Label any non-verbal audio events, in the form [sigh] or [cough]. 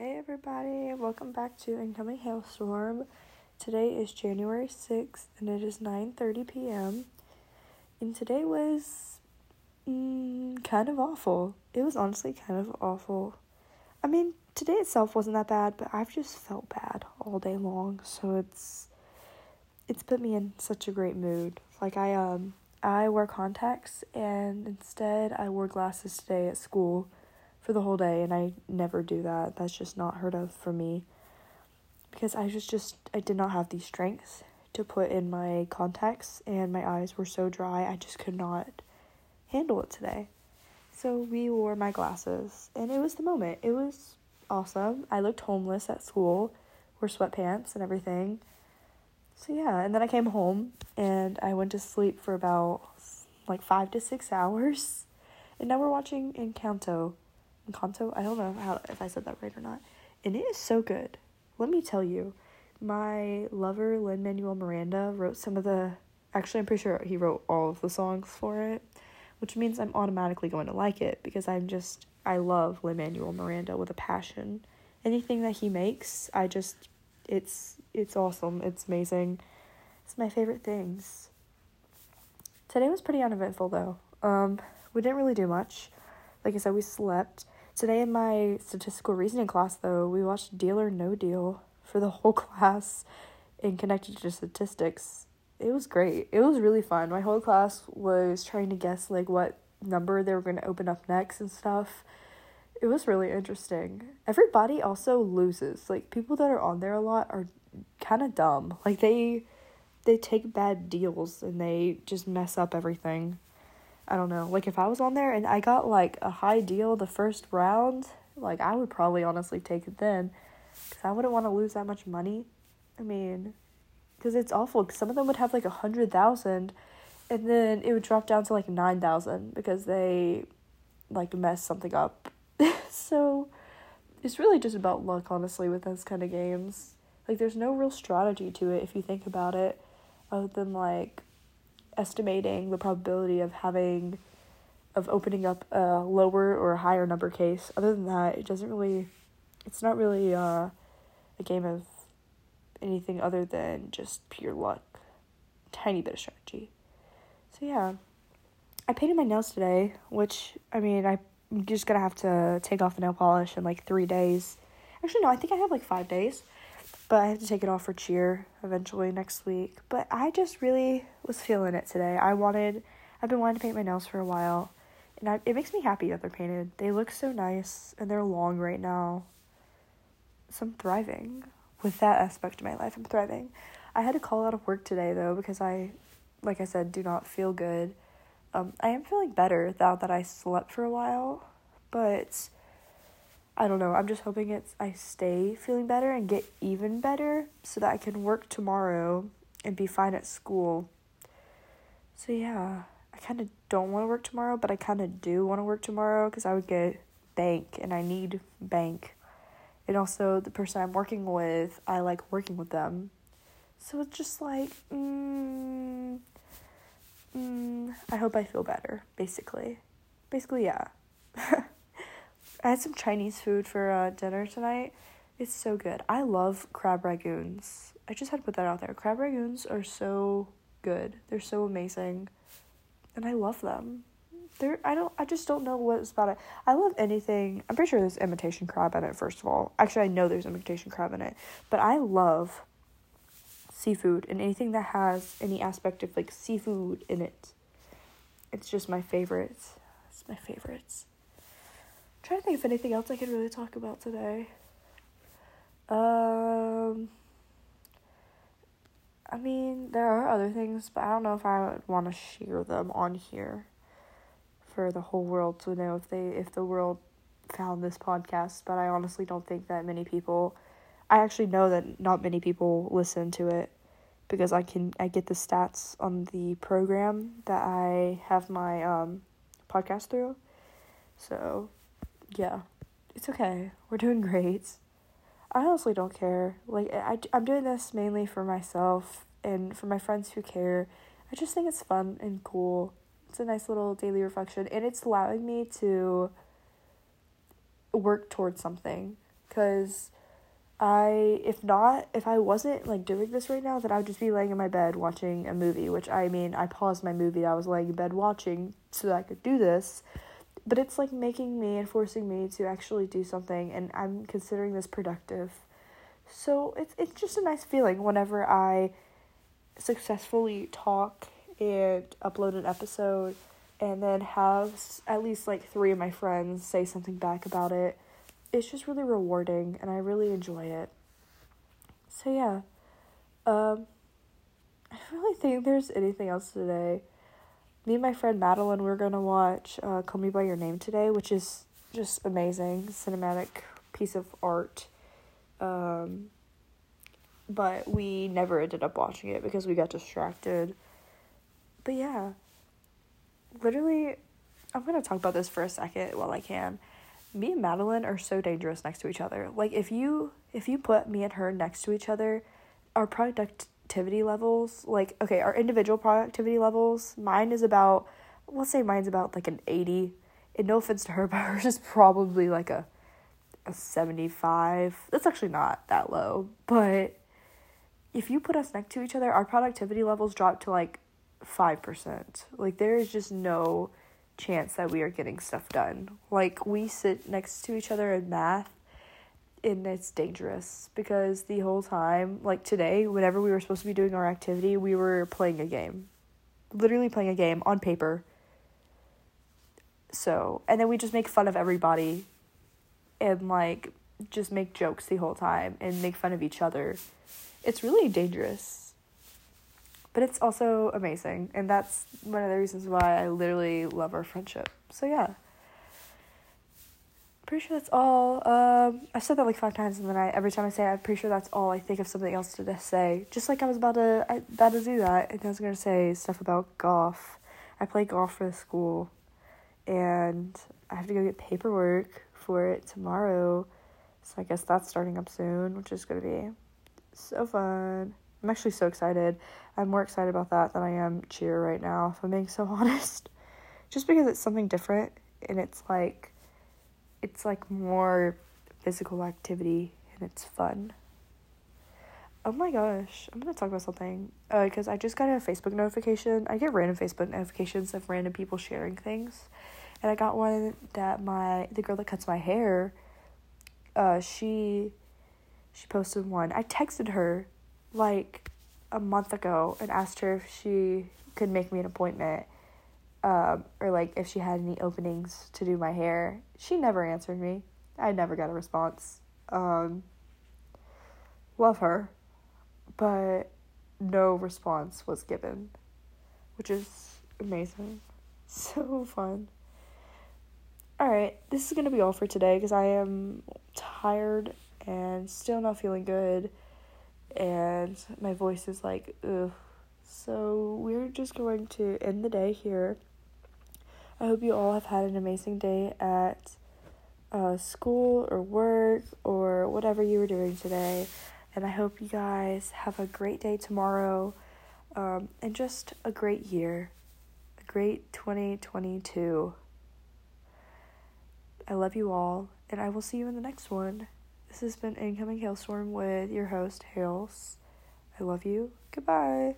Hey everybody, welcome back to Incoming Hailstorm. Today is January 6th and it is 9:30 p.m. And today was mm, kind of awful. It was honestly kind of awful. I mean, today itself wasn't that bad, but I've just felt bad all day long, so it's it's put me in such a great mood. Like I um I wear contacts and instead I wore glasses today at school for the whole day and I never do that. That's just not heard of for me. Because I was just I did not have the strength to put in my contacts and my eyes were so dry I just could not handle it today. So we wore my glasses and it was the moment. It was awesome. I looked homeless at school, wore sweatpants and everything. So yeah, and then I came home and I went to sleep for about like 5 to 6 [laughs] hours. And now we're watching Encanto Encanto. I don't know how if I said that right or not. And it is so good. Let me tell you, my lover Lin Manuel Miranda wrote some of the. Actually, I'm pretty sure he wrote all of the songs for it, which means I'm automatically going to like it because I'm just I love Lin Manuel Miranda with a passion. Anything that he makes, I just it's it's awesome. It's amazing. It's my favorite things. Today was pretty uneventful though. Um, we didn't really do much. Like I said, we slept. Today in my statistical reasoning class, though, we watched Deal or No Deal for the whole [laughs] class and connected to statistics. It was great. It was really fun. My whole class was trying to guess like what number they were going to open up next and stuff. It was really interesting. Everybody also loses. Like people that are on there a lot are kind of dumb. Like they they take bad deals and they just mess up everything. I don't know. Like if I was on there and I got like a high deal the first round, like I would probably honestly take it then cuz I wouldn't want to lose that much money. I mean, cuz it's awful cause some of them would have like a 100,000 and then it would drop down to like 9,000 because they like messed something up. [laughs] so it's really just about luck honestly with those kind of games. Like there's no real strategy to it if you think about it other than like estimating the probability of having of opening up a lower or a higher number case. Other than that, it doesn't really it's not really uh, a game of anything other than just pure luck. Tiny bit of strategy. So yeah. I painted my nails today, which I mean I'm just gonna have to take off the nail polish in like three days. Actually no, I think I have like five days but I have to take it off for cheer eventually next week. But I just really was feeling it today. I wanted, I've been wanting to paint my nails for a while, and I, it makes me happy that they're painted. They look so nice, and they're long right now. So I'm thriving with that aspect of my life. I'm thriving. I had to call out of work today though because I, like I said, do not feel good. Um, I am feeling better now that I slept for a while, but I don't know. I'm just hoping it's I stay feeling better and get even better so that I can work tomorrow and be fine at school. So yeah, I kind of don't want to work tomorrow, but I kind of do want to work tomorrow cuz I would get bank and I need bank. And also the person I'm working with, I like working with them. So it's just like mm, mm, I hope I feel better, basically. Basically, yeah. [laughs] I had some Chinese food for uh, dinner tonight. It's so good. I love crab ragoons. I just had to put that out there. Crab ragoons are so good. They're so amazing. And I love them. They're I don't I just don't know what's about it. I love anything. I'm pretty sure there's imitation crab in it first of all. Actually, I know there's imitation crab in it. But I love seafood and anything that has any aspect of like seafood in it. It's just my favorites. It's my favorites trying to think of anything else I could really talk about today. Um, I mean, there are other things, but I don't know if I would want to share them on here for the whole world to know if they if the world found this podcast. But I honestly don't think that many people. I actually know that not many people listen to it because I can I get the stats on the program that I have my um podcast through. So yeah, it's okay. We're doing great. I honestly don't care. Like, I, I'm doing this mainly for myself and for my friends who care. I just think it's fun and cool. It's a nice little daily reflection, and it's allowing me to work towards something. because I, if not, if I wasn't like doing this right now, then I would just be laying in my bed watching a movie, which I mean, I paused my movie I was laying in bed watching so that I could do this. But it's like making me and forcing me to actually do something, and I'm considering this productive. So it's it's just a nice feeling whenever I successfully talk and upload an episode and then have at least like three of my friends say something back about it it's just really rewarding and I really enjoy it. So yeah. Um I really think there's anything else today. Me and my friend Madeline we're gonna watch uh, Call Me by Your Name today, which is just amazing cinematic piece of art. Um but we never ended up watching it because we got distracted. But yeah. Literally I'm gonna talk about this for a second while I can me and Madeline are so dangerous next to each other. Like if you if you put me and her next to each other, our productivity levels, like okay, our individual productivity levels, mine is about let's say mine's about like an 80. And no offense to her, [laughs] but hers is probably like a a 75. That's actually not that low, but if you put us next to each other, our productivity levels drop to like 5%. Like there is just no chance that we are getting stuff done. Like we sit next to each other in math and it's dangerous because the whole time, like today, whenever we were supposed to be doing our activity, we were playing a game. Literally playing a game on paper. So, and then we just make fun of everybody and like just make jokes the whole time and make fun of each other. It's really dangerous but it's also amazing and that's one of the reasons why i literally love our friendship so yeah pretty sure that's all um i said that like five times in the night. every time i say it, i'm pretty sure that's all i think of something else to say. Just like i was about to I, about to do that and i was going to say stuff about golf. I play golf for the school and i have to go get paperwork for it tomorrow. So i guess that's starting up soon which is going to be so fun. I'm actually so excited. I'm more excited about that than I am cheer right now, if I'm being so [laughs] honest. Just because it's something different and it's like it's like more physical activity and it's fun. Oh my gosh, I'm gonna talk about something. Uh, because I just got a Facebook notification. I get random Facebook notifications of random people sharing things, and I got one that my the girl that cuts my hair, uh, she, she posted one. I texted her, like, a month ago and asked her if she could make me an appointment um, or like if she had any openings to do my hair. She never answered me. I never got a response. Um, love her, but no response was given, which is amazing. [laughs] So fun. Alright, this is gonna be all for today because I am tired and still not feeling good and my voice is like, ugh. So we're just going to end the day here. I hope you all have had an amazing day at uh, school or work or whatever you were doing today. And I hope you guys have a great day tomorrow um, and just a great year, a great 2022. I love you all, and I will see you in the next one. This has been Incoming Hailstorm with your host, Hales. I love you. Goodbye.